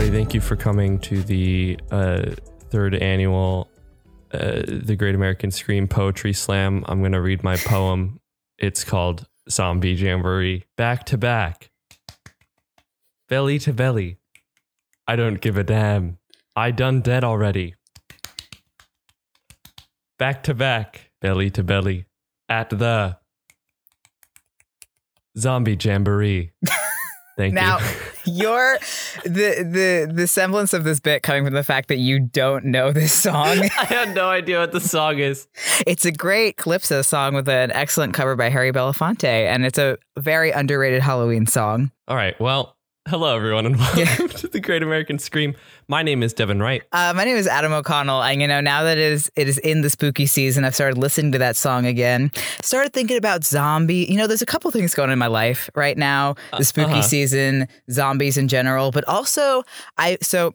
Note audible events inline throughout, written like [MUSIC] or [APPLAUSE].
Everybody. Thank you for coming to the uh, third annual uh, The Great American Scream Poetry Slam. I'm going to read my poem. It's called Zombie Jamboree. Back to back, belly to belly. I don't give a damn. I done dead already. Back to back, belly to belly, at the Zombie Jamboree. [LAUGHS] Thank Now, you. [LAUGHS] your the the the semblance of this bit coming from the fact that you don't know this song. [LAUGHS] I had no idea what the song is. it's a great Calypso song with an excellent cover by Harry Belafonte, and it's a very underrated Halloween song. All right. Well, hello everyone, and welcome [LAUGHS] to the Great American Scream. My name is Devin Wright. Uh, my name is Adam O'Connell, and you know now that it is it is in the spooky season, I've started listening to that song again. Started thinking about zombie. You know, there's a couple things going on in my life right now: the spooky uh-huh. season, zombies in general, but also I. So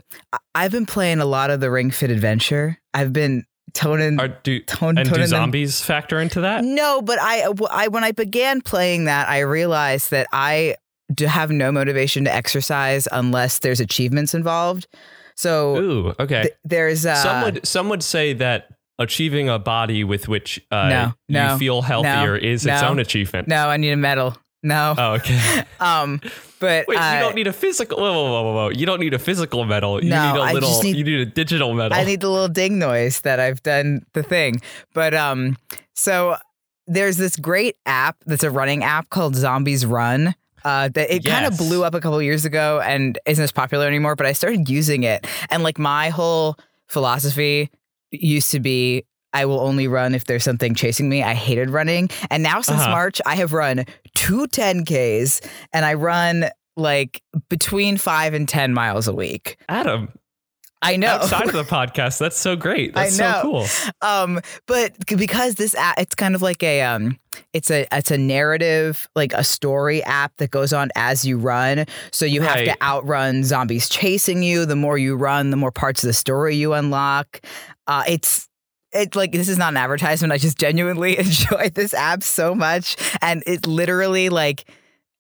I've been playing a lot of the Ring Fit Adventure. I've been toning. Are, do Tone- and do toning them- zombies factor into that? No, but I, I when I began playing that, I realized that I do have no motivation to exercise unless there's achievements involved. So Ooh, okay. th- there's uh, some would some would say that achieving a body with which uh, No, no, you feel healthier is its own achievement. no, I need a medal. No, Oh, okay. [LAUGHS] um, but Wait, uh, you don't need a physical. Whoa, whoa, whoa, whoa! You don't need a physical medal. You No, need a I little. just need- you need a digital medal. I need the little ding noise that I've done the thing. But um, so there's this great app that's a running app called Zombies Run. Uh, that it kind of blew up a couple years ago and isn't as popular anymore. But I started using it, and like my whole philosophy used to be. I will only run if there's something chasing me. I hated running. And now since Uh-huh. March, I have run two 10Ks and I run like between five and 10 miles a week. Adam, I know. outside of the podcast, that's so great. I That's know. so cool. um but because this app it's kind of like a um it's a it's a narrative like a story app that goes on as you run so you have to outrun zombies chasing you the more you run the more parts of the story you unlock uh it's it's like this is not an advertisement i just genuinely [LAUGHS] enjoy this app so much and it literally like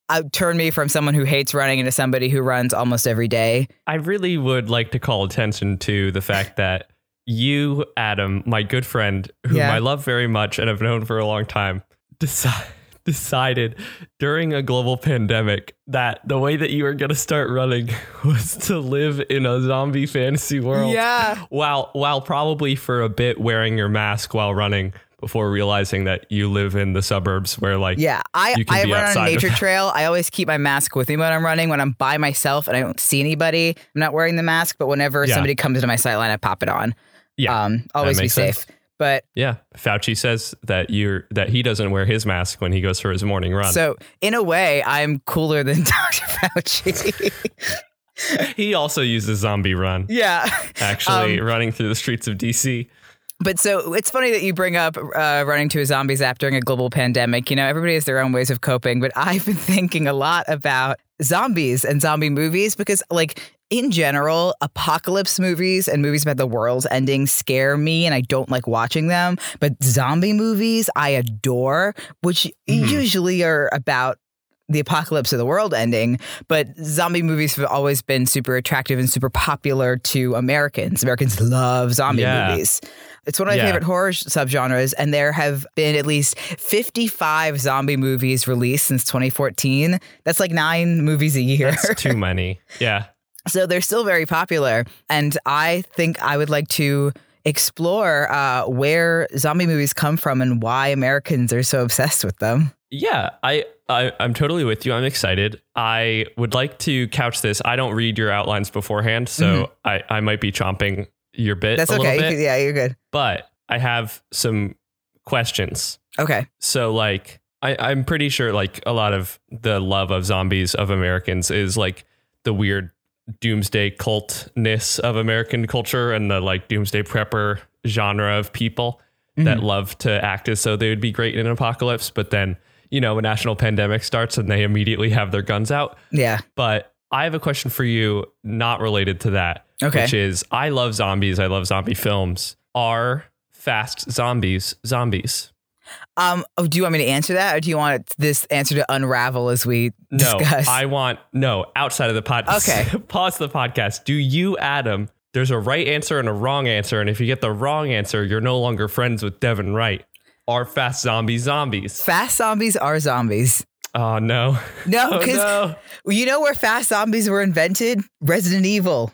uh, turned me from someone who hates running into somebody who runs almost every day I really would like to call attention to the fact [LAUGHS] that you, Adam, my good friend, whom Yeah. I love very much and have known for a long time, deci- decided during a global pandemic that the way that you were going to start running [LAUGHS] was to live in a zombie fantasy world. yeah While while probably for a bit wearing your mask while running before realizing that you live in the suburbs where like Yeah, I, I be run on a nature trail. I always keep my mask with me when I'm running. When I'm by myself and I don't see anybody, I'm not wearing the mask. But whenever Yeah. somebody comes into my sight line, I pop it on. Yeah, um, always be safe. sense. But Yeah, Fauci says that you're that he doesn't wear his mask when he goes for his morning run. so in a way, I'm cooler than [LAUGHS] Dr. Fauci. [LAUGHS] he also uses zombie run, yeah. actually Um, running through the streets of DC. But so it's funny that you bring up uh, running to a zombies app during a global pandemic. You know, everybody has their own ways of coping, but [LAUGHS] I've been thinking a lot about zombies and zombie movies because, like, in general, apocalypse movies and movies about the world ending scare me and I don't like watching them. But zombie movies I adore, which Mhm. usually are about the apocalypse or the world ending, but zombie movies have always been super attractive and super popular to Americans. Americans love zombie Yeah. movies. It's one of my Yeah. favorite horror subgenres, and there have been at least 55 zombie movies released since 2014. That's like nine movies a year. That's too [LAUGHS] many. Yeah. so they're still very popular. And I think I would like to explore uh, where zombie movies come from and why Americans are so obsessed with them. Yeah, I, I I'm totally with you. I'm excited. I would like to couch this. I don't read your outlines beforehand, so I, I might be chomping your bit Mm-hmm. That's okay. You bit. could- yeah, you're good. But I have some questions. Okay. So like I, I'm pretty sure like a lot of the love of zombies of Americans is like the weird doomsday cultness of American culture and the like doomsday prepper genre of people that love to act as though they would be great in an apocalypse, but then you know a national pandemic starts and they immediately have their guns out. Yeah. But I have a question for you, not related to that. Okay. Which is I love zombies. I love zombie films. Are fast zombies zombies? Um. Oh, do you want me to answer that, or do you want this answer to unravel as we No, discuss? I want no outside of the podcast. Okay. [LAUGHS] Pause the podcast. Do you, Adam? There's a right answer and a wrong answer, and if you get the wrong answer, you're no longer friends with Devin Wright. Are fast zombies zombies? fast zombies are zombies. Oh no! No, [LAUGHS] Oh because no! you know where fast zombies were invented? Resident Evil.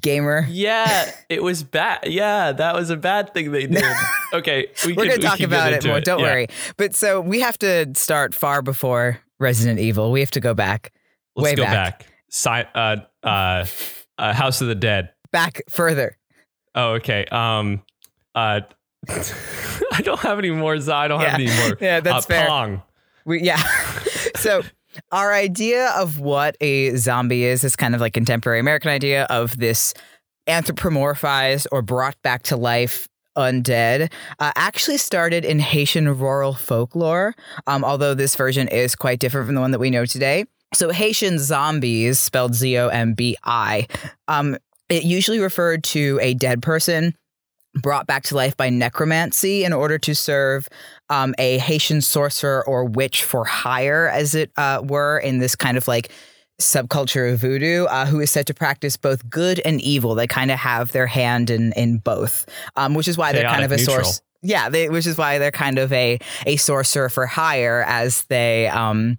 Gamer. Yeah, [LAUGHS] it was bad. Yeah, that was a bad thing they did. [LAUGHS] Okay, we We're can- gonna talk about it more. Don't Yeah. worry. But so we have to start far before Resident Evil. We have to go back, Let's Way go back. back. Uh, uh, uh, House of the Dead. back further. Oh, okay. Um, uh, I don't have any more. I don't have any more. Yeah, that's uh, fair. Pong. We, yeah. [LAUGHS] so our idea of what a zombie is is kind of like contemporary American idea of this anthropomorphized or brought back to life undead uh, actually started in Haitian rural folklore, um, although this version is quite different from the one that we know today. So Haitian zombies, spelled Z O M B I, um, it usually referred to a dead person brought back to life by necromancy in order to serve um, a Haitian sorcerer or witch for hire, as it uh, were, in this kind of like subculture of voodoo, uh, who is said to practice both good and evil. They kind of have their hand in in both, um, which is why they're kind of a neutral. source. Yeah, they, which is why they're kind of a a sorcerer for hire, as they um,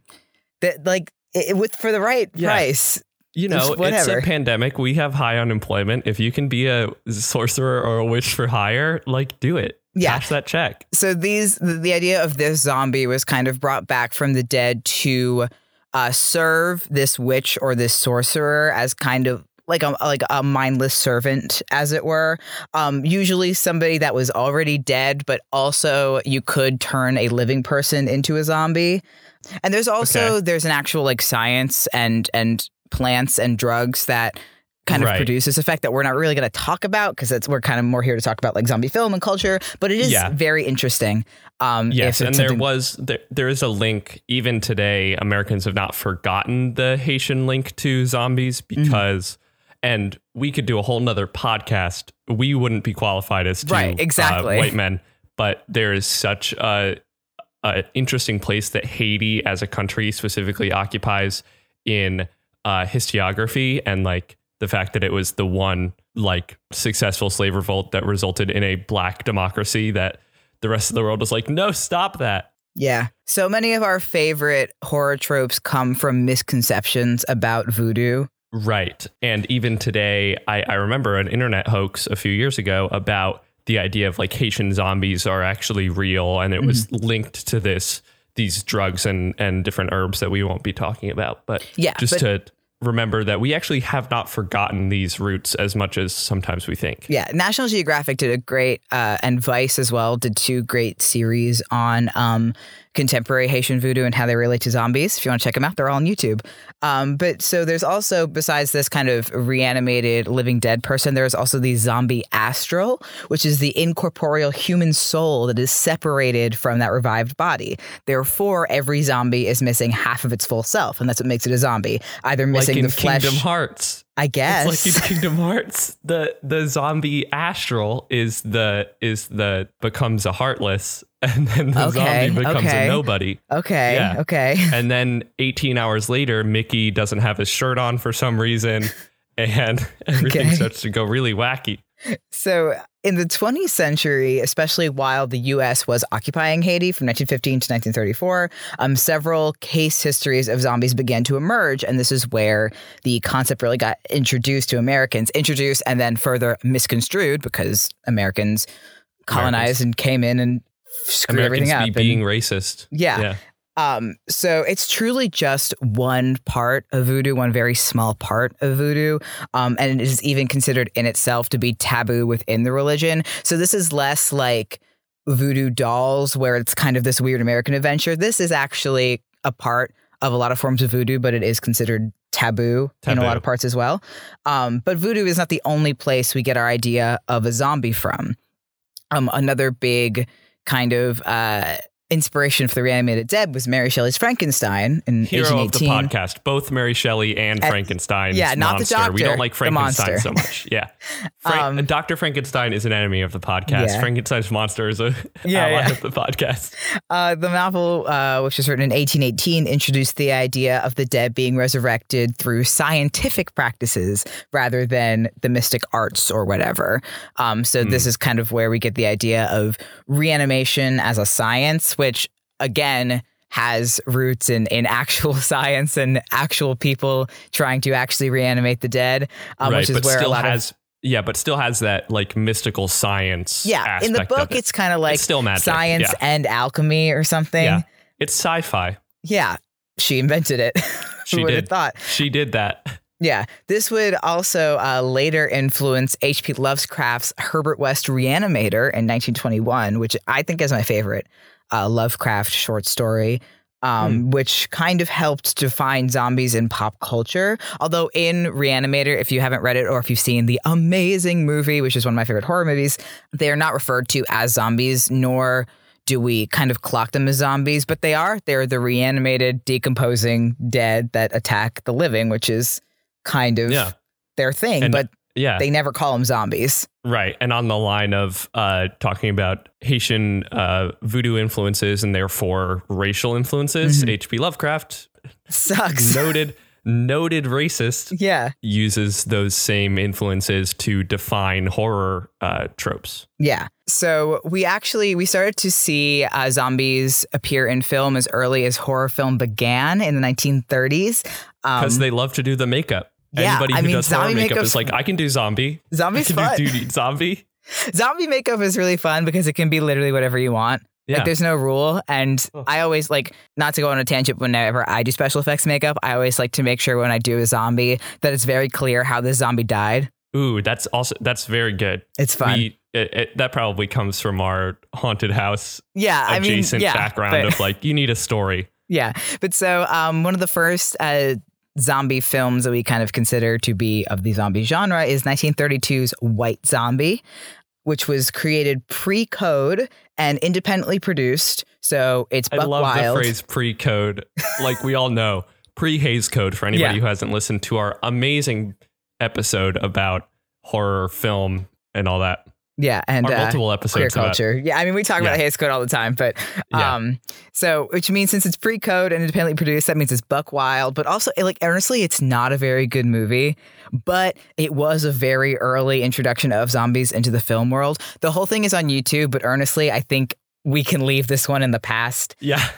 that like it, with for the right Yeah. price. You know, it's a pandemic. We have high unemployment. If you can be a sorcerer or a witch for hire, like do it. Yeah. Cash that check. so these the, idea of this zombie was kind of brought back from the dead to uh, serve this witch or this sorcerer as kind of like a like a mindless servant, as it were. Um, usually somebody that was already dead, but also you could turn a living person into a zombie. And there's also Okay. there's an actual like science and and plants and drugs that kind of Right. produce this effect that we're not really going to talk about because that's we're kind of more here to talk about like zombie film and culture. But it is Yeah. very interesting. Um, Yes, and there was there, there is a link even today. Americans have not forgotten the Haitian link to zombies Mm-hmm. because, and we could do a whole nother podcast. We wouldn't be qualified as two, Right, uh, exactly. white men, but there is such a, a interesting place that Haiti as a country specifically occupies in uh, historiography and like the fact that it was the one like successful slave revolt that resulted in a black democracy that the rest of the world was like, no, stop that. Yeah. So many of our favorite horror tropes come from misconceptions about voodoo. Right. And even today, I, I remember an internet hoax a few years ago about the idea of like Haitian zombies are actually real and it was Mm-hmm. linked to this these drugs and and different herbs that we won't be talking about. But Yeah, just but- to remember that we actually have not forgotten these roots as much as sometimes we think. Yeah, National Geographic did a great, uh, and Vice as well did two great series on um, contemporary Haitian voodoo and how they relate to zombies. If you want to check them out, they're all on YouTube. Um, but so there's also, besides this kind of reanimated living dead person, there's also the zombie astral, which is the incorporeal human soul that is separated from that revived body. Therefore, every zombie is missing half of its full self, and that's what makes it a zombie. Either missing like the flesh, Kingdom Hearts. I guess. It's like in [LAUGHS] Kingdom Hearts, the the zombie astral is the is the becomes a heartless, [LAUGHS] and then the Okay, zombie becomes okay. a nobody. okay, Yeah. okay. [LAUGHS] And then 18 hours later, Mickey doesn't have his shirt on for some reason, and everything Okay. starts to go really wacky. So, in the 20th century, especially while the U.S. was occupying Haiti from 1915 to 1934, um, several case histories of zombies began to emerge. And this is where the concept really got introduced to Americans, introduced and then further misconstrued because Americans colonized and came in and screwed Americans everything up. be and- being racist. yeah. Yeah. Um, so it's truly just one part of voodoo, one very small part of voodoo. Um, and it is even considered in itself to be taboo within the religion. So this is less like voodoo dolls, where it's kind of this weird American adventure. This is actually a part of a lot of forms of voodoo, but it is considered taboo, in a lot of parts as well. Um, but voodoo is not the only place we get our idea of a zombie from. Um, another big kind of uh, inspiration for the reanimated dead was Mary Shelley's Frankenstein in Hero of the podcast, both Mary Shelley and Uh, Frankenstein. yeah, not the monster. We don't like Frankenstein so much. Yeah, [LAUGHS] Frank, Um, Doctor Frankenstein is an enemy of the podcast. Yeah. Frankenstein's monster is a [LAUGHS] Yeah, ally yeah. of the podcast. Uh, the novel, uh, which was written in 1818, introduced the idea of the dead being resurrected through scientific practices rather than the mystic arts or whatever. Um, so, this is kind of where we get the idea of reanimation as a science, which again has roots in, in actual [LAUGHS] science and actual people trying to actually reanimate the dead, um, right, which is but where a still lot of has yeah, but still has that like mystical science. yeah in the book it. it's kind of like still magic, science yeah. and alchemy or something Yeah. it's sci-fi. Yeah, she invented it. [LAUGHS] She Who would have did. thought? She did that. Yeah, this would also uh, later influence H.P. Lovecraft's Herbert West Reanimator in 1921, which I think is my favorite uh, Lovecraft short story. Um, Which kind of helped define zombies in pop culture. Although in Reanimator, if you haven't read it or if you've seen the amazing movie, which is one of my favorite horror movies, they are not referred to as zombies, nor do we kind of clock them as zombies, but they are. They're the reanimated, decomposing dead that attack the living, which is kind of Yeah. their thing, And- but Yeah. they never call them zombies. Right. And on the line of uh, talking about Haitian uh, voodoo influences and therefore racial influences. H.P. Lovecraft, Sucks. [LAUGHS] noted noted racist, yeah. uses those same influences to define horror uh, tropes. Yeah. So we actually we started to see uh, zombies appear in film as early as horror film began in the 1930s. Because Um, they love to do the makeup. Yeah, Anybody I who mean, does horror zombie makeup is like, I can do zombie. I zombies can fun. do duty zombie. [LAUGHS] Zombie makeup is really fun because it can be literally whatever you want. Yeah. Like there's no rule. And Oh. I always like not to go on a tangent whenever I do special effects makeup, I always like to make sure when I do a zombie that it's very clear how this zombie died. Ooh, that's also that's very good. It's fun. We, it, it, that probably comes from our haunted house yeah, I mean, adjacent yeah, background but- of like you need a story. [LAUGHS] Yeah. But so um, one of the first uh, zombie films that we kind of consider to be of the zombie genre is 1932's White Zombie, which was created pre code and independently produced. So it's I Buck love Wild. the phrase pre-code. Like we all know, pre-Hays code for anybody Yeah. who hasn't listened to our amazing episode about horror film and all that. Yeah. And Our uh, multiple queer episodes about culture. Yeah, I mean, we talk about Yeah. Hays Code all the time, but Yeah. um, so which means since it's pre-code and independently produced, that means it's Buck Wild. But also, like honestly, it's not a very good movie, but it was a very early introduction of zombies into the film world. The whole thing is on YouTube, but earnestly, I think we can leave this one in the past. yeah.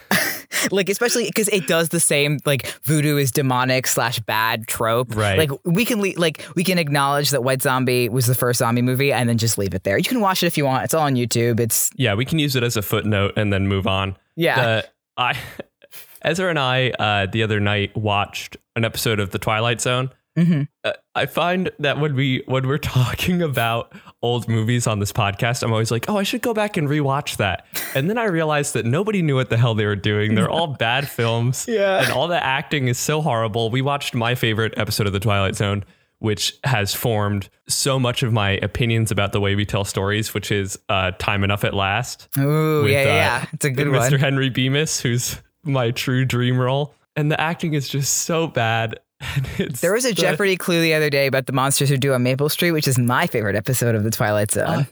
[LAUGHS] like especially because it does the same like voodoo is demonic slash bad trope Right. like we can le- like we can acknowledge that white zombie was the first zombie movie and then just leave it there you can watch it if you want it's all on youtube it's Yeah, we can use it as a footnote and then move on. yeah Uh, I [LAUGHS] Ezra and I uh, the other night watched an episode of The Twilight Zone. Hmm Uh, I find that when we when we're [LAUGHS] talking about old movies on this podcast, I'm always like, oh, I should go back and rewatch that. And then I realized that nobody knew what the hell they were doing. They're all [LAUGHS] bad films. Yeah. And all the acting is so horrible. We watched my favorite episode of The Twilight Zone, which has formed so much of my opinions about the way we tell stories, which is uh, Time Enough at Last. Yeah, yeah, uh, yeah. It's a good one. Mr. Henry Bemis, who's my true dream role. And the acting is just so bad. [LAUGHS] There was a the- Jeopardy clue the other day about the monsters who do on Maple Street, which is my favorite episode of The Twilight Zone. Uh,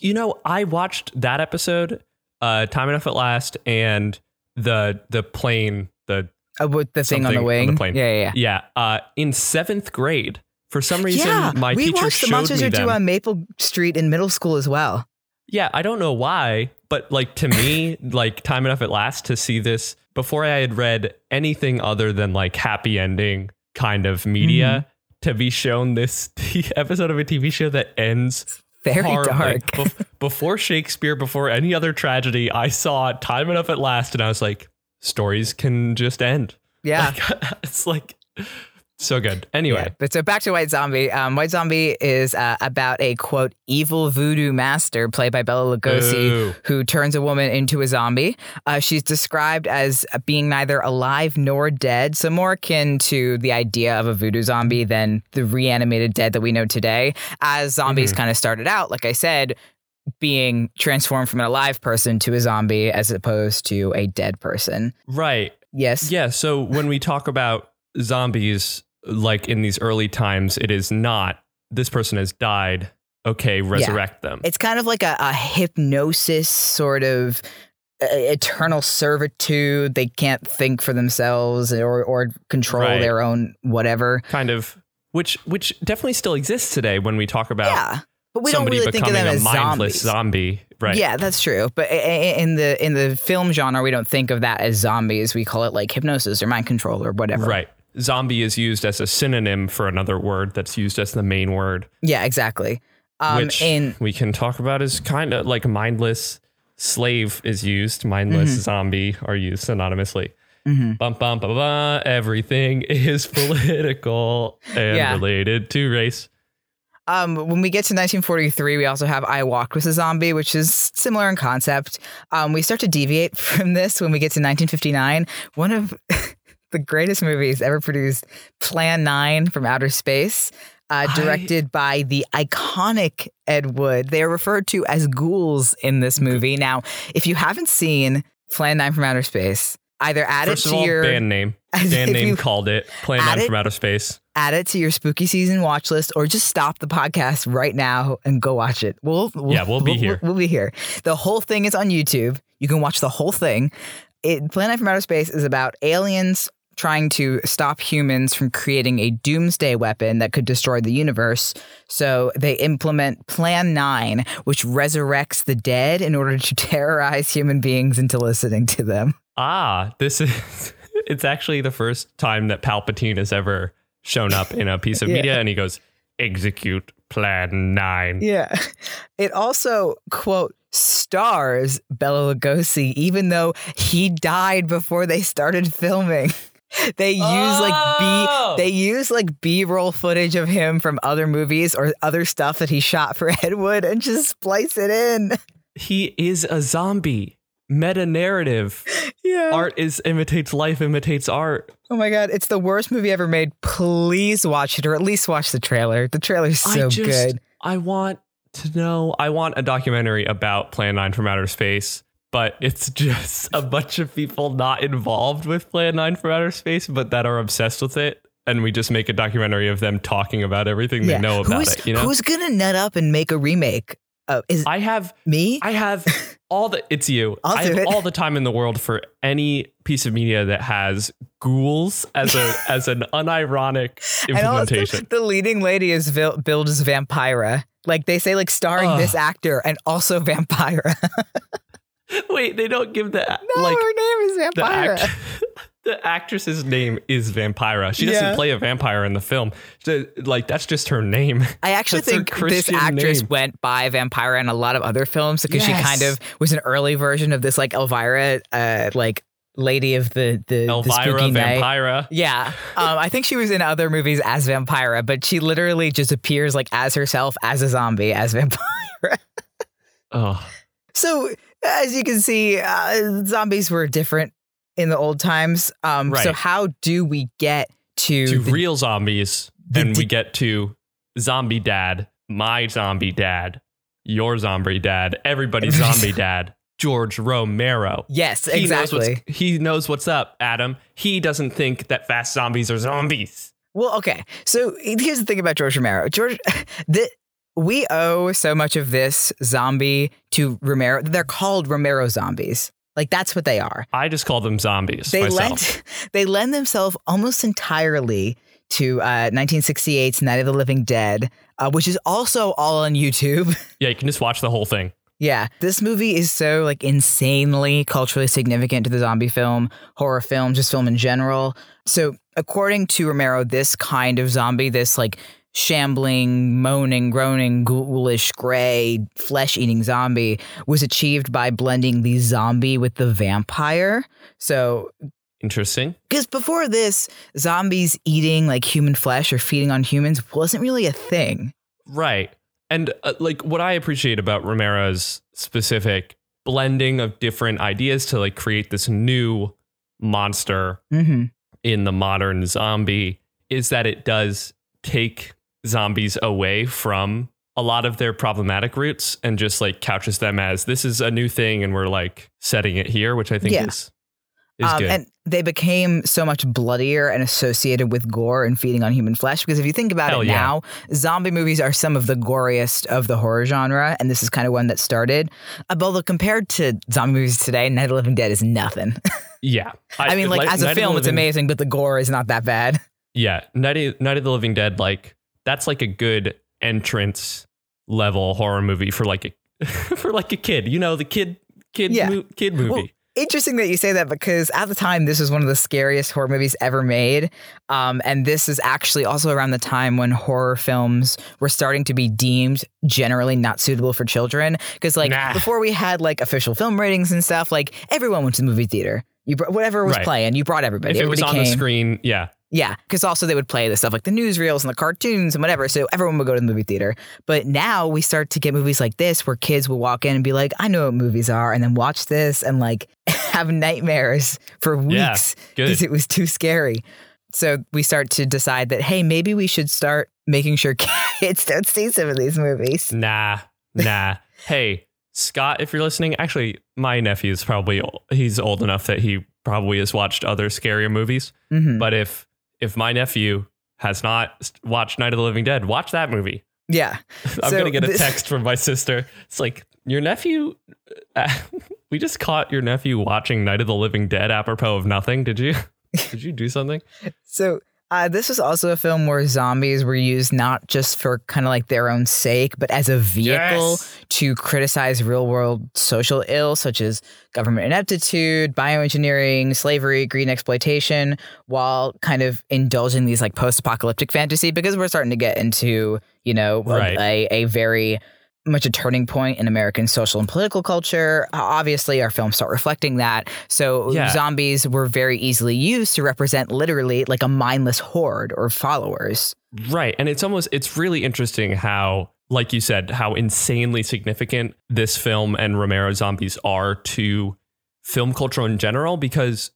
you know, I watched that episode, uh, Time Enough at Last, and the the plane, the Uh, with the thing on the something on the wing. plane. Yeah, yeah, yeah, uh, in seventh grade. For some yeah. reason, yeah, my we teacher watched the monsters who do on Maple Street in middle school as well. Yeah, I don't know why, but like to me, [LAUGHS] like time enough at last to see this before I had read anything other than like happy ending kind of media Mm-hmm. to be shown this [LAUGHS] episode of a TV show that ends Very horribly. dark. Bef- before Shakespeare, before any other tragedy, I saw time enough at last, and I was like, stories can just end. Yeah. Like, [LAUGHS] it's like So good. Anyway, Yeah, but so back to White Zombie. Um, White Zombie is uh, about a quote evil voodoo master played by Bela Lugosi Ooh. who turns a woman into a zombie. Uh, she's described as being neither alive nor dead, so more akin to the idea of a voodoo zombie than the reanimated dead that we know today. As zombies kind of started out, like I said, being transformed from an alive person to a zombie as opposed to a dead person. right. Yes. Yeah. So when we talk about zombies, like in these early times, it is not this person has died. Okay, resurrect them. It's kind of like a, a hypnosis sort of eternal servitude. They can't think for themselves or, or control Right. their own whatever. kind of which which definitely still exists today when we talk about yeah. But we don't somebody really think of becoming them a as mindless zombies. zombie. Right. Yeah, that's true. But in the in the film genre, we don't think of that as zombies. We call it like hypnosis or mind control or whatever. Right. Zombie is used as a synonym for another word that's used as the main word, Yeah, exactly. Um, which in we can talk about as kind of like mindless slave is used, mindless Mm-hmm. zombie are used synonymously. Bum, bum, bum, bum, everything is [LAUGHS] political and Yeah. related to race. Um, when we get to 1943, we also have I Walked with a Zombie, which is similar in concept. Um, we start to deviate [LAUGHS] from this when we get to 1959. One of [LAUGHS] the greatest movies ever produced, Plan 9 from Outer Space, uh, I- directed by the iconic Ed Wood. They are referred to as ghouls in this movie. Now, if you haven't seen Plan 9 from Outer Space, either add First it to all, your band name. [LAUGHS] Band name called it. Plan 9 it- from outer space. add it to your spooky season watch list or just stop the podcast right now and go watch it. We'll, we'll Yeah, we'll be here. We'll, be here. The whole thing is on YouTube. You can watch the whole thing. It, Plan 9 from Outer Space is about aliens trying to stop humans from creating a doomsday weapon that could destroy the universe. So they implement Plan 9, which resurrects the dead in order to [LAUGHS] terrorize human beings into listening to them. Ah, this is [LAUGHS] it's actually the first time that Palpatine has ever shown up in a piece of [LAUGHS] Yeah. media and he goes, execute plan nine. Yeah. It also, quote, stars Bela Lugosi, even though he died before they started filming. They use Oh! like B they use like B oh. roll footage of him from other movies or other stuff that he shot for [LAUGHS] Ed Wood and just splice it in. He is a zombie. Meta narrative. Yeah. Art is imitates life, imitates art. Oh my god, it's the worst movie ever made. Please watch it or at least watch the trailer. The trailer's so I just, good. I want to know. I want a documentary about Plan 9 from outer space, but it's just a bunch of people not involved with Plan 9 from outer space, but that are obsessed with it. And we just make a documentary of them talking about everything they know about who's, it. You know, Who's gonna nut up and make a remake? Uh, is I have me? I have [LAUGHS] all the it's you. I'll I have it. all the time in the world for any piece of media that has ghouls as a [LAUGHS] as an unironic And also, implementation. the leading lady is vil- billed as Vampira. Like they say, like starring Ugh. this actor and also [LAUGHS] Vampira. [LAUGHS] Wait, they don't give the no, like her name is the Vampira. act- [LAUGHS] the actress's name is Vampira. She doesn't Yeah. play a vampire in the film. She- like that's just her name. I actually That's think this actress name. went by Vampira in a lot of other films because Yes. she kind of was an early version of this like Elvira, uh, like lady of the the, the Elvira night. Vampira. Yeah, um, I think she was in other movies as Vampira, but she literally just appears like as herself as a zombie as Vampira. [LAUGHS] Oh, So as you can see, uh, zombies were different in the old times. Um, So how do we get to, to the- real zombies, the- we get to zombie dad, my zombie dad, your zombie dad, everybody's [LAUGHS] zombie dad, George Romero. yes, He knows exactly. he knows what's up, Adam. He doesn't think that fast zombies are zombies. Well, okay. So here's the thing about George Romero. George, [LAUGHS] the, we owe so much of this zombie to Romero. They're called Romero zombies. Like that's what they are. I just call them zombies They myself. lend [LAUGHS] they lend themselves almost entirely to uh, 1968's Night of the Living Dead, uh, which is also all on YouTube. [LAUGHS] yeah, you can just watch the whole thing. Yeah, this movie is so like insanely culturally significant to the zombie film, horror film, just film in general. So, according to Romero, this kind of zombie, this like shambling, moaning, groaning, ghoulish, gray, flesh-eating zombie was achieved by blending the zombie with the vampire. So, Interesting. Because before this, zombies eating like human flesh or feeding on humans wasn't really a thing. Right. And uh, like what I appreciate about Romero's specific blending of different ideas to like create this new monster Mm-hmm. in the modern zombie is that it does take zombies away from a lot of their problematic roots and just like couches them as this is a new thing and we're like setting it here, which I think Yeah. is is Um, good. and they became so much bloodier and associated with gore and feeding on human flesh. Because if you think about Hell it yeah. now, zombie movies are some of the goriest of the horror genre, and this is kind of one that started. Although compared to zombie movies today, Night of the Living Dead is nothing. [LAUGHS] yeah. I, mean, like Night- as a Night film, it's amazing, but the gore is not that bad. Yeah, Night of, Night of the Living Dead, like that's like a good entrance level horror movie for like a [LAUGHS] for like a kid. You know, the kid kid Yeah. mo- kid movie. Well, Interesting that you say that because at the time this was one of the scariest horror movies ever made, um, and this is actually also around the time when horror films were starting to be deemed generally not suitable for children. Because like Nah. before we had like official film ratings and stuff, like everyone went to the movie theater. You br- whatever was Right. playing, you brought everybody. if it was on the screen, yeah, Yeah, because also they would play the stuff like the newsreels and the cartoons and whatever. So everyone would go to the movie theater. But now we start to get movies like this where kids will walk in and be like, I know what movies are, and then watch this and like [LAUGHS] have nightmares for weeks because it was too scary. So we start to decide that, hey, maybe we should start making sure [LAUGHS] kids don't see some of these movies. Nah, nah. [LAUGHS] hey, Scott, if you're listening, actually, my nephew is probably he's old enough that he probably has watched other scarier movies. Mhm. But if if my nephew has not watched Night of the Living Dead, watch that movie. Yeah. [LAUGHS] I'm So gonna get a [LAUGHS] text from my sister. It's like your nephew. Uh, [LAUGHS] we just caught your nephew watching Night of the Living Dead apropos of nothing. Did you? Did you do something? So uh, this was also a film where zombies were used not just for kind of like their own sake, but as a vehicle Yes. to criticize real world social ills such as government ineptitude, bioengineering, slavery, green exploitation, while kind of indulging these like post apocalyptic fantasy because we're starting to get into, you know, Right. a, a very much a turning point in American social and political culture. Obviously, our films start reflecting that. So Yeah. zombies were very easily used to represent literally like a mindless horde or followers. Right. And it's almost, it's really interesting how, like you said, how insanely significant this film and Romero zombies are to film culture in general. Because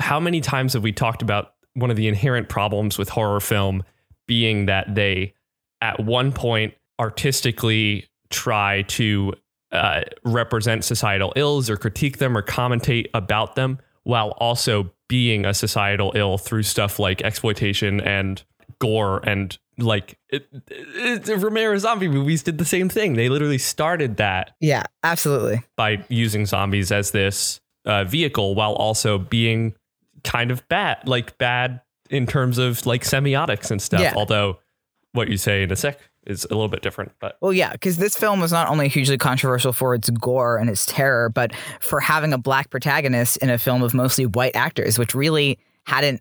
how many times have we talked about one of the inherent problems with horror film being that they, at one point, artistically try to uh, represent societal ills or critique them or commentate about them while also being a societal ill through stuff like exploitation and gore and like it, it, it- Romero zombie movies did the same thing. They literally started that Yeah, absolutely. by using zombies as this uh, vehicle while also being kind of bad, like bad in terms of like semiotics and stuff. Yeah. Although what you say in a sec is a little bit different, but Well, yeah, because this film was not only hugely controversial for its gore and its terror, but for having a black protagonist in a film of mostly white actors, which really hadn't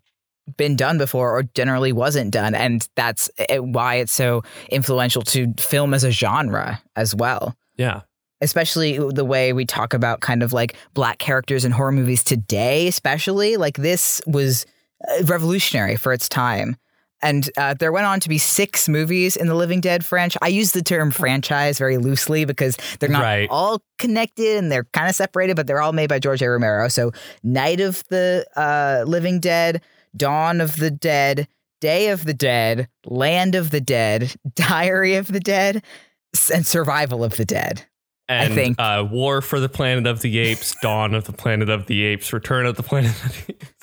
been done before or generally wasn't done. And that's eh, why it's so influential to film as a genre as well. yeah. Especially the way we talk about kind of like black characters in horror movies today, especially. Like this was uh, revolutionary for its time. And uh, there went on to be six movies in the Living Dead franchise. I use the term franchise very loosely because they're not Right. all connected and they're kind of separated, but they're all made by George A. Romero. So, Night of the uh, Living Dead, Dawn of the Dead, Day of the Dead, Land of the Dead, Diary of the Dead, and Survival of the Dead. And think- uh, War for the Planet of the Apes, Dawn of the Planet of the Apes, Return of the Planet of the Apes.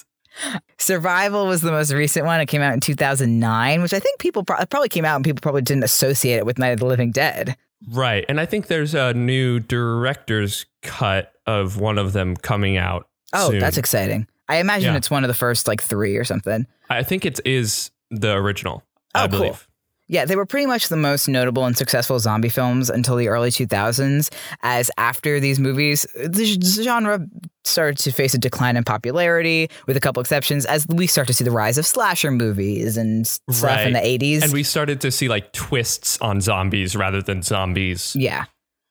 Survival was the most recent one. It came out in 2009, which I think people pro- probably came out and people probably didn't associate it with Night of the Living Dead. Right. And I think there's a new director's cut of one of them coming out. Oh, soon. that's exciting. I imagine Yeah. it's one of the first like three or something. I think it is the original. Oh, I cool. Yeah, they were pretty much the most notable and successful zombie films until the early 2000s. As after these movies, the genre started to face a decline in popularity, with a couple exceptions, as we start to see the rise of slasher movies and stuff in the 80s. And we started to see like twists on zombies rather than zombies, yeah.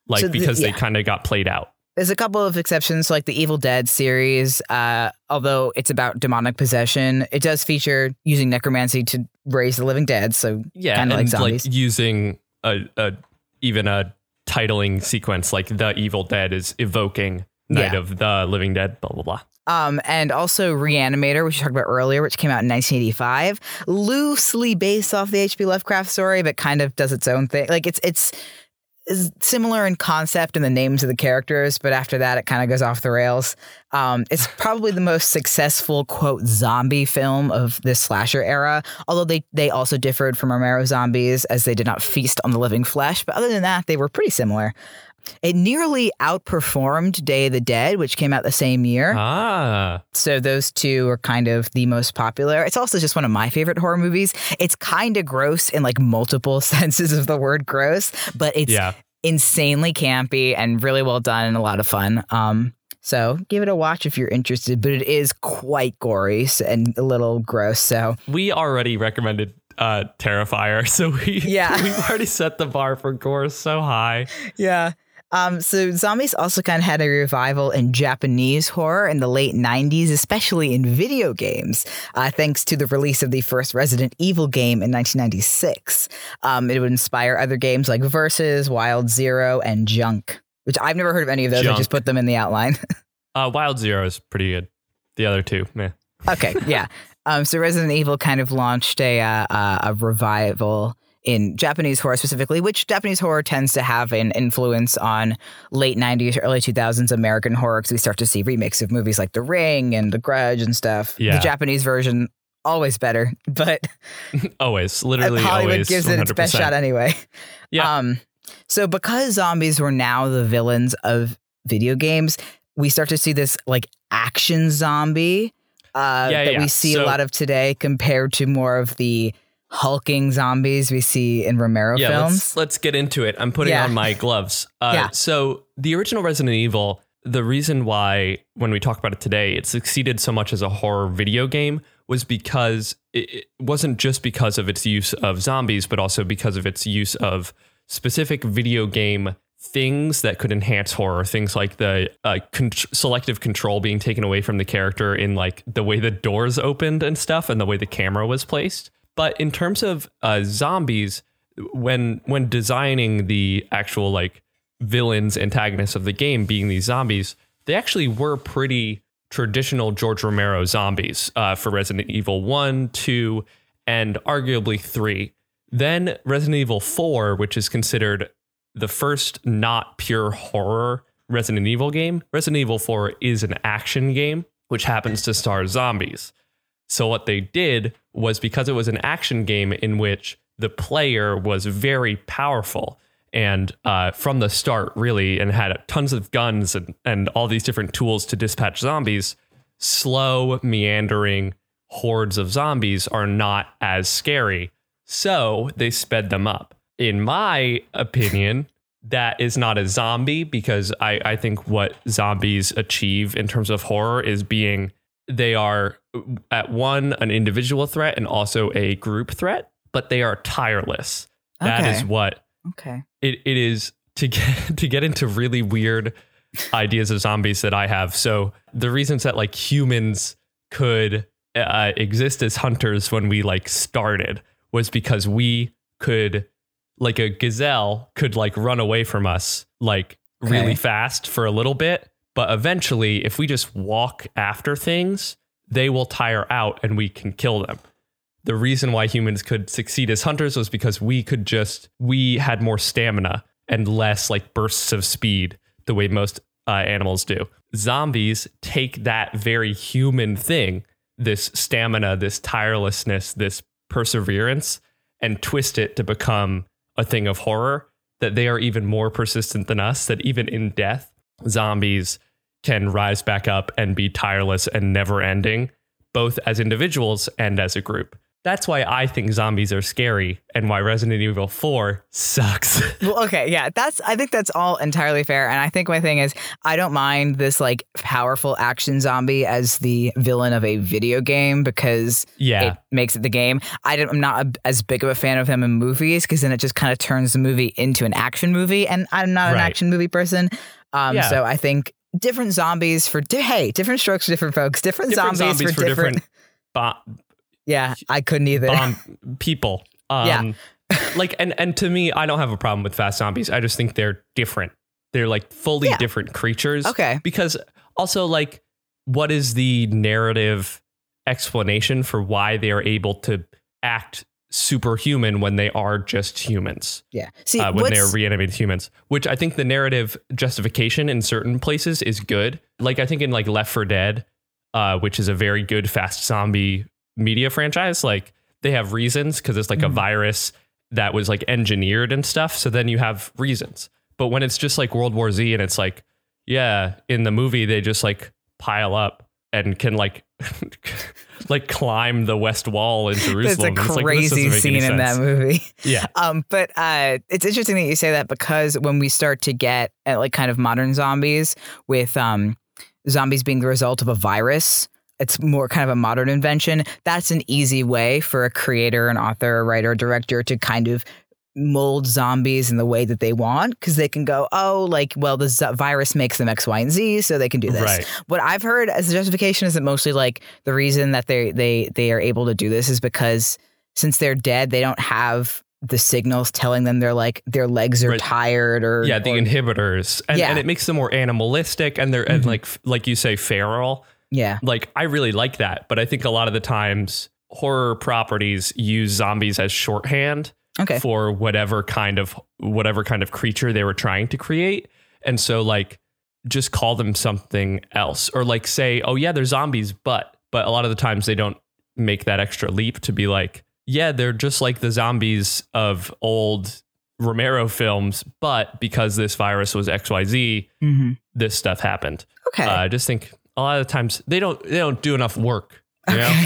like So the- because yeah. they kind of got played out. There's a couple of exceptions, like the Evil Dead series. Uh, although it's about demonic possession, it does feature using necromancy to raise the living dead. So Yeah, Kinda like and zombies. using a, a even a titling sequence like the Evil Dead is evoking Night Yeah. of the Living Dead, blah blah blah. Um, and also Reanimator, which we talked about earlier, which came out in 1985, loosely based off the H.P. Lovecraft story, but kind of does its own thing. Like it's it's is similar in concept and the names of the characters, but after that, it kind of goes off the rails. Um, it's [LAUGHS] probably the most successful quote zombie film of this slasher era. Although they they also differed from Romero zombies as they did not feast on the living flesh, but other than that, they were pretty similar. It nearly outperformed Day of the Dead, which came out the same year. Ah, So those two are kind of the most popular. It's also just one of my favorite horror movies. It's kind of gross in like multiple [LAUGHS] senses of the word gross, but it's yeah. insanely campy and really well done and a lot of fun. Um, so give it a watch if you're interested, but it is quite gory and a little gross. So We already recommended uh Terrifier, [LAUGHS] so we Yeah. we've already set the bar for gore so high. [LAUGHS] yeah. Um, so zombies also kind of had a revival in Japanese horror in the late 90s, especially in video games, uh, thanks to the release of the first Resident Evil game in 1996. Um, it would inspire other games like Versus, Wild Zero, and Junk, which I've never heard of any of those. I just put them in the outline. [LAUGHS] Uh Wild Zero is pretty good. The other two, meh. okay, yeah. [LAUGHS] Um, so Resident Evil kind of launched a uh, uh, a revival in Japanese horror specifically, which Japanese horror tends to have an influence on late '90s, early 2000s American horror because we start to see remakes of movies like The Ring and The Grudge and stuff. Yeah. The Japanese version always better, [LAUGHS] but [LAUGHS] Always, literally Hollywood always. gives it its best shot anyway. Yeah. Um, so because zombies were now the villains of video games, we start to see this like action zombie uh, Yeah, that yeah. we see So- a lot of today compared to more of the hulking zombies we see in Romero yeah, films. Let's, let's get into it. I'm putting Yeah. on my gloves. Uh, Yeah. So the original Resident Evil, the reason why when we talk about it today, it succeeded so much as a horror video game was because it, it wasn't just because of its use of zombies, but also because of its use of specific video game things that could enhance horror things like the uh, con- selective control being taken away from the character in like the way the doors opened and stuff and the way the camera was placed but in terms of uh, zombies when when designing the actual like villains antagonists of the game being these zombies they actually were pretty traditional george romero zombies uh, for resident evil 1 2 and arguably 3 then resident evil 4 which is considered the first not pure horror resident evil game resident evil 4 is an action game which happens to star zombies so what they did was because it was an action game in which the player was very powerful and uh, from the start really and had tons of guns and, and all these different tools to dispatch zombies slow meandering hordes of zombies are not as scary. So they sped them up. In my opinion that is not a zombie because I, I think what zombies achieve in terms of horror is being they are at one an individual threat and also a group threat but they are tireless That is what okay. it, it is to [LAUGHS] get to get into really weird ideas of zombies that I have. So the reasons that like humans could uh, exist as hunters when we like started was because we could like a gazelle could like run away from us like really fast for a little bit, but eventually if we just walk after things, they will tire out and we can kill them. The reason why humans could succeed as hunters was because we could just we had more stamina and less like bursts of speed the way most uh, animals do. Zombies take that very human thing this stamina this tirelessness this perseverance and twist it to become a thing of horror that they are even more persistent than us that even in death zombies can rise back up and be tireless and never ending both as individuals and as a group that's why I think zombies are scary and why Resident Evil 4 sucks. [LAUGHS] Well, okay, yeah, that's I think that's all entirely fair, and I think my thing is I don't mind this like powerful action zombie as the villain of a video game because yeah. it makes it the game. I don't, I'm not a, as big of a fan of him in movies because then it just kind of turns the movie into an action movie, and I'm not an action movie person. Um, Yeah. so I think different zombies for di- hey, different strokes for different folks, different, different zombies, for, different. bo- Yeah, I couldn't either. bomb people. [LAUGHS] Um, Yeah. like and and to me, I don't have a problem with fast zombies. I just think they're different. They're like fully Yeah. different creatures. Okay. Because also like what is the narrative explanation for why they are able to act superhuman when they are just humans? Yeah. See, uh, when they're reanimated humans, which I think the narrative justification in certain places is good. Like I think in like Left 4 Dead, uh, which is a very good fast zombie media franchise, like they have reasons because it's like a Mhm. virus that was like engineered and stuff. So then you have reasons. But when it's just like World War Z and it's like, yeah, in the movie they just like pile up and can like [LAUGHS] like climb the west wall in That's Jerusalem. a It's like, crazy any scene in that movie. Yeah. [LAUGHS] Um, but uh, it's interesting that you say that because when we start to get at like kind of modern zombies with um, zombies being the result of a virus, it's more kind of a modern invention. That's an easy way for a creator, an author, a writer, a director to kind of mold zombies in the way that they want because they can go, oh, like, well, the z- virus makes them X, Y, and Z, so they can do this. Right. What I've heard as a justification is that mostly like the reason that they they they are able to do this is because since they're dead, they don't have the signals telling them they're like their legs are Right. tired or yeah the or- inhibitors and, Yeah. and it makes them more animalistic and they're and Mhm. like like you say feral yeah like i really like that but i think a lot of the times horror properties use zombies as shorthand okay. for whatever kind of whatever kind of creature they were trying to create. And so like just call them something else. Or like say oh yeah they're zombies but but a lot of the times they don't make that extra leap to be like yeah they're just like the zombies of old romero films but because this virus was xyz hmm this stuff happened. Okay. Uh, i just think a lot of the times they don't they don't do enough work. You [LAUGHS] know?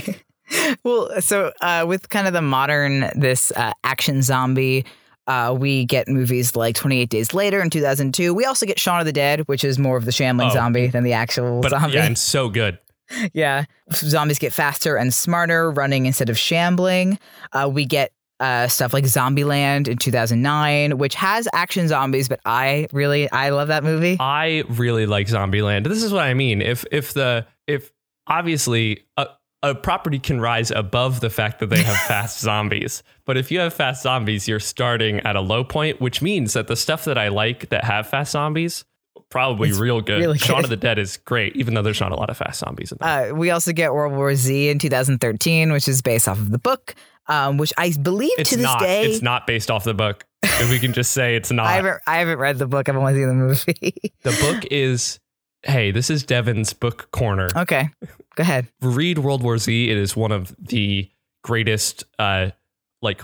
[LAUGHS] Well, so uh, with kind of the modern this uh, action zombie, uh, we get movies like 28 Days Later in 2002. We also get Shaun of the Dead, which is more of the shambling Oh. zombie than the actual but zombie. yeah and so good [LAUGHS] Yeah. Zombies get faster and smarter, running instead of shambling. Uh, we get uh, stuff like Zombieland in 2009, which has action zombies, but I really, I love that movie. I really like Zombieland. This is what I mean. If if the if obviously a, a property can rise above the fact that they have [LAUGHS] fast zombies, but if you have fast zombies, you're starting at a low point, which means that the stuff that I like that have fast zombies probably It's real good. really Shaun good. of the Dead is great, even though there's not a lot of fast zombies in there. Uh, we also get World War Z in 2013, which is based off of the book, um, which I believe it's to this not. day. It's not based off the book. If we can just say it's [LAUGHS] not. I haven't, I haven't read the book. I've only seen the movie. the book is. Hey, this is Devin's book corner. okay, go ahead. read World War Z. It is one of the greatest, uh, like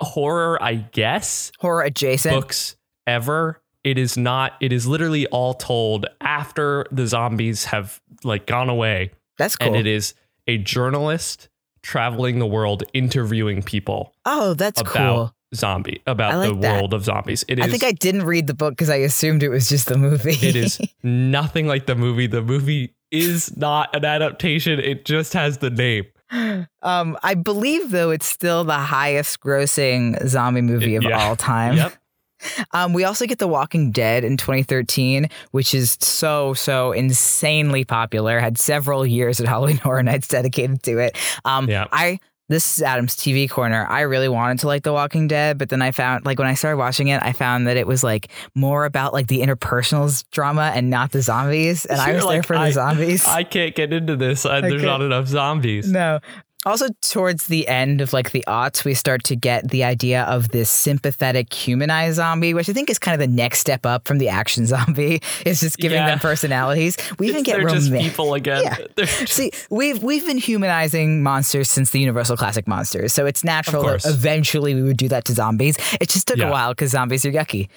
horror, I guess, Horror adjacent. books ever. It is not. It is literally all told after the zombies have like gone away, That's cool. and it is a journalist traveling the world interviewing people oh, that's about cool. Zombie about like the that. world of zombies. It is. I think I didn't read the book because I assumed it was just the movie. it is [LAUGHS] nothing like the movie. The movie is not an adaptation. It just has the name. um, I believe though it's still the highest grossing zombie movie of Yeah. all time. Yep. [LAUGHS] Um, we also get The Walking Dead in 2013, which is so so insanely popular. Had several years at Halloween Horror Nights dedicated to it. Um, Yeah. I this is Adam's TV corner. I really wanted to like The Walking Dead, but then I found like when I started watching it, I found that it was like more about like the interpersonal drama and not the zombies. And I [LAUGHS] You're was there like, for the zombies. I can't get into this. Uh, there's not enough zombies. No. Also, towards the end of like the aughts, we start to get the idea of this sympathetic humanized zombie, which I think is kind of the next step up from the action [LAUGHS] zombie. It's just giving Yeah. them personalities. We even get they're just romantic. people again. Yeah. [LAUGHS] Just- See, we've we've been humanizing monsters since the Universal Classic Monsters, so it's natural that eventually we would do that to zombies. It just took Yeah. a while because zombies are yucky.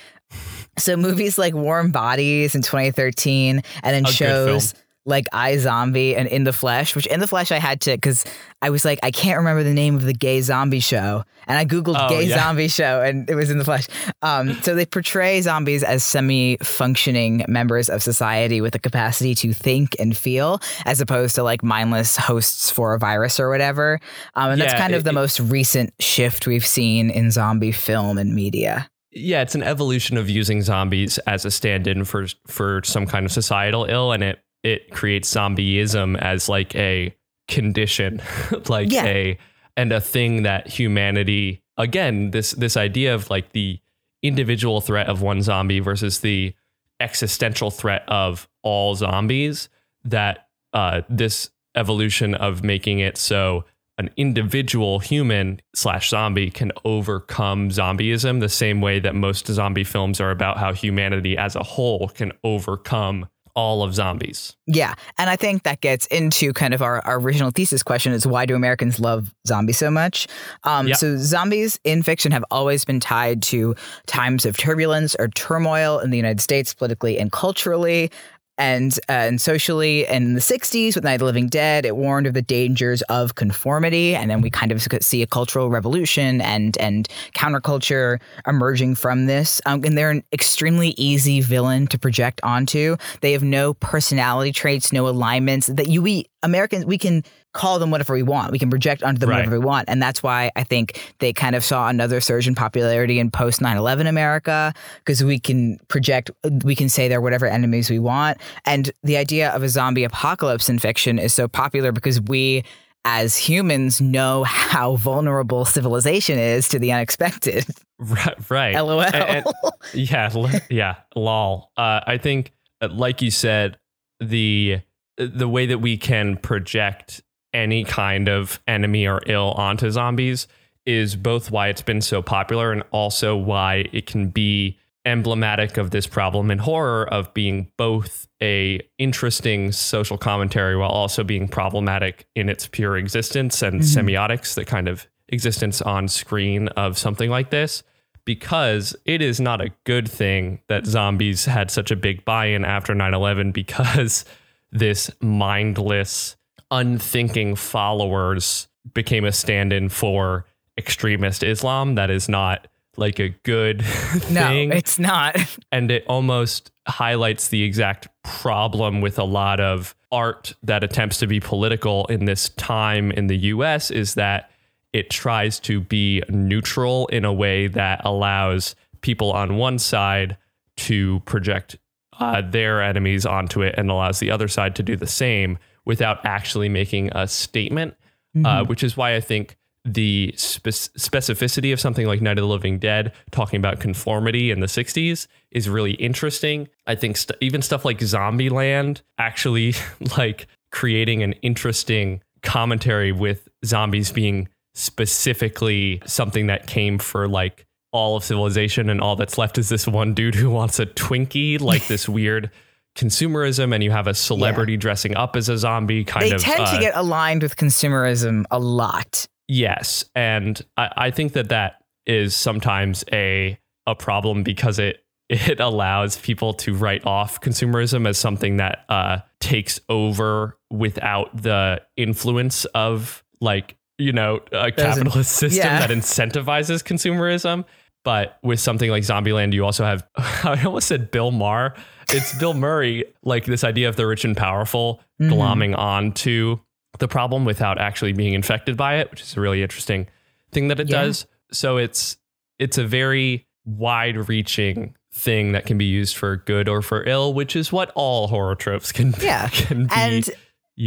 So movies like Warm Bodies in 2013, and then A shows like iZombie and In the Flesh, which In the Flesh I had to because I was like, I can't remember the name of the gay zombie show. And I Googled Oh, gay yeah. zombie show and it was In the Flesh. Um, so they portray zombies as semi functioning members of society with the capacity to think and feel, as opposed to like mindless hosts for a virus or whatever. Um, and that's Yeah, kind of the it- most recent shift we've seen in zombie film and media. Yeah, it's an evolution of using zombies as a stand-in for for some kind of societal ill, and it it creates zombieism as like a condition, [LAUGHS] like Yeah. a and a thing that humanity again this this idea of like the individual threat of one zombie versus the existential threat of all zombies that uh, this evolution of making it so an individual human slash zombie can overcome zombieism the same way that most zombie films are about how humanity as a whole can overcome all of zombies. Yeah. And I think that gets into kind of our, our original thesis question is why do Americans love zombies so much? Um, Yeah. So, zombies in fiction have always been tied to times of turbulence or turmoil in the United States, politically and culturally. And uh, and socially, and in the '60s with Night of the Living Dead, it warned of the dangers of conformity, and then we kind of see a cultural revolution and and counterculture emerging from this. Um, and they're an extremely easy villain to project onto. They have no personality traits, no alignments that you we Americans we can call them whatever we want. We can project onto them Right. whatever we want. And that's why I think they kind of saw another surge in popularity in post 9/11 America because we can project we can say they're whatever enemies we want. And the idea of a zombie apocalypse in fiction is so popular because we as humans know how vulnerable civilization is to the unexpected. [LAUGHS] Right. right. LOL. And- and- yeah, l- yeah, lol. Uh, I think, uh, like you said, the the way that we can project any kind of enemy or ill onto zombies is both why it's been so popular and also why it can be emblematic of this problem in horror of being both a interesting social commentary while also being problematic in its pure existence and Mhm. semiotics the kind of existence on screen of something like this because it is not a good thing that zombies had such a big buy-in after 9/11 because [LAUGHS] this mindless unthinking followers became a stand-in for extremist Islam. That is not like a good [LAUGHS] no, thing. it's not. [LAUGHS] and it almost highlights the exact problem with a lot of art that attempts to be political in this time in the US is that it tries to be neutral in a way that allows people on one side to project uh, their enemies onto it and allows the other side to do the same without actually making a statement uh, which is why I think the spec- specificity of something like Night of the Living Dead, talking about conformity in the 60s, is really interesting. I think st- even stuff like Zombieland actually [LAUGHS] like creating an interesting commentary with zombies being specifically something that came for like all of civilization and all that's left is this one dude who wants a Twinkie, like this [LAUGHS] weird consumerism, and you have a celebrity dressing up as a zombie kind they of They tend uh, to get aligned with consumerism a lot. Yes, and I, I think that that is sometimes a a problem because it [LAUGHS] it allows people to write off consumerism as something that uh, takes over without the influence of like you know a capitalist [LAUGHS] system yeah. that incentivizes consumerism. But with something like Zombieland, you also have [LAUGHS] I almost said Bill Maher. It's Bill [LAUGHS] Murray, like this idea of the rich and powerful Mhm. glomming onto the problem without actually being infected by it, which is a really interesting thing that it Yeah. does. So it's it's a very wide-reaching thing that can be used for good or for ill, which is what all horror tropes can be, [LAUGHS] Yeah. can be And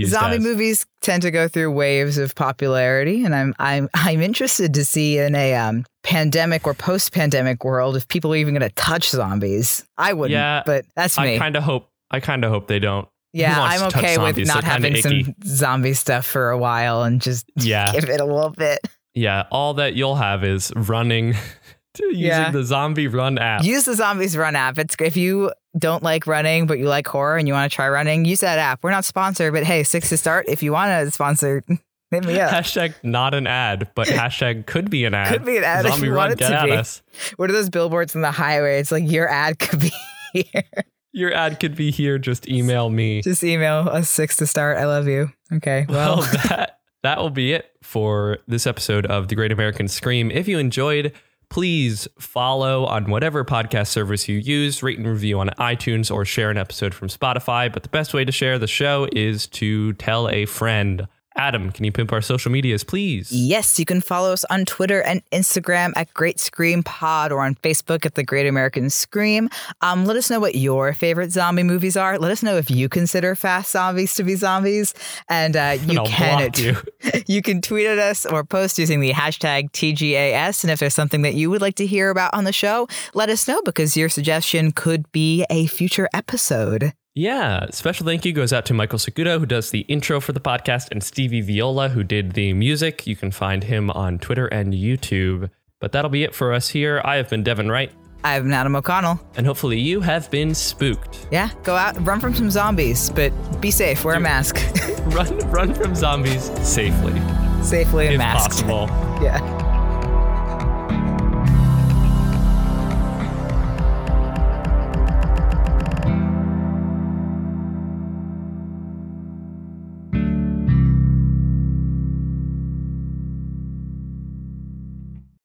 zombie as. movies tend to go through waves of popularity, and I'm I'm [LAUGHS] I'm interested to see in a um, pandemic or post-pandemic world if people are even going to touch zombies. I wouldn't, Yeah, but that's me. I kind of hope I kind of hope they don't. yeah, I'm okay with not kinda having some zombie stuff for a while and just Yeah. [LAUGHS] give it a little bit. Yeah, all that you'll have is running using Yeah. the zombie run app. Use the Zombies Run app. It's if you don't like running but you like horror and you want to try running, use that app. We're not sponsored, but hey, six to start. If you want to sponsor, [LAUGHS] hit me up. Hashtag not an ad, but [LAUGHS] hashtag could be an ad. Could be an ad Zombie run, get at be. us. What are those billboards on the highway? It's like your ad could be [LAUGHS] here. Your ad could be here. Just email me. Just email us six to start. I love you. Okay. Well, well that that will be it for this episode of The Great American Scream. If you enjoyed, please follow on whatever podcast service you use, rate and review on iTunes, or share an episode from Spotify. But the best way to share the show is to tell a friend. Adam, can you pimp our social medias, please? Yes, you can follow us on Twitter and Instagram at Great Scream Pod or on Facebook at The Great American Scream. Um, let us know what your favorite zombie movies are. Let us know if you consider Fast Zombies to be zombies, and uh, [LAUGHS] you And can block you. [LAUGHS] you can tweet at us or post using the hashtag TGAS. And if there's something that you would like to hear about on the show, let us know because your suggestion could be a future episode. Yeah, special thank you goes out to Michael Segudo, who does the intro for the podcast, and Stevie Viola, who did the music. You can find him on Twitter and YouTube. But that'll be it for us here. I have been Devin Wright, I'm Adam O'Connell. and hopefully you have been spooked. Yeah, go out, run from some zombies, but be safe. Wear a mask [LAUGHS] Run, run from zombies safely, safely and if masked. possible. [LAUGHS] Yeah.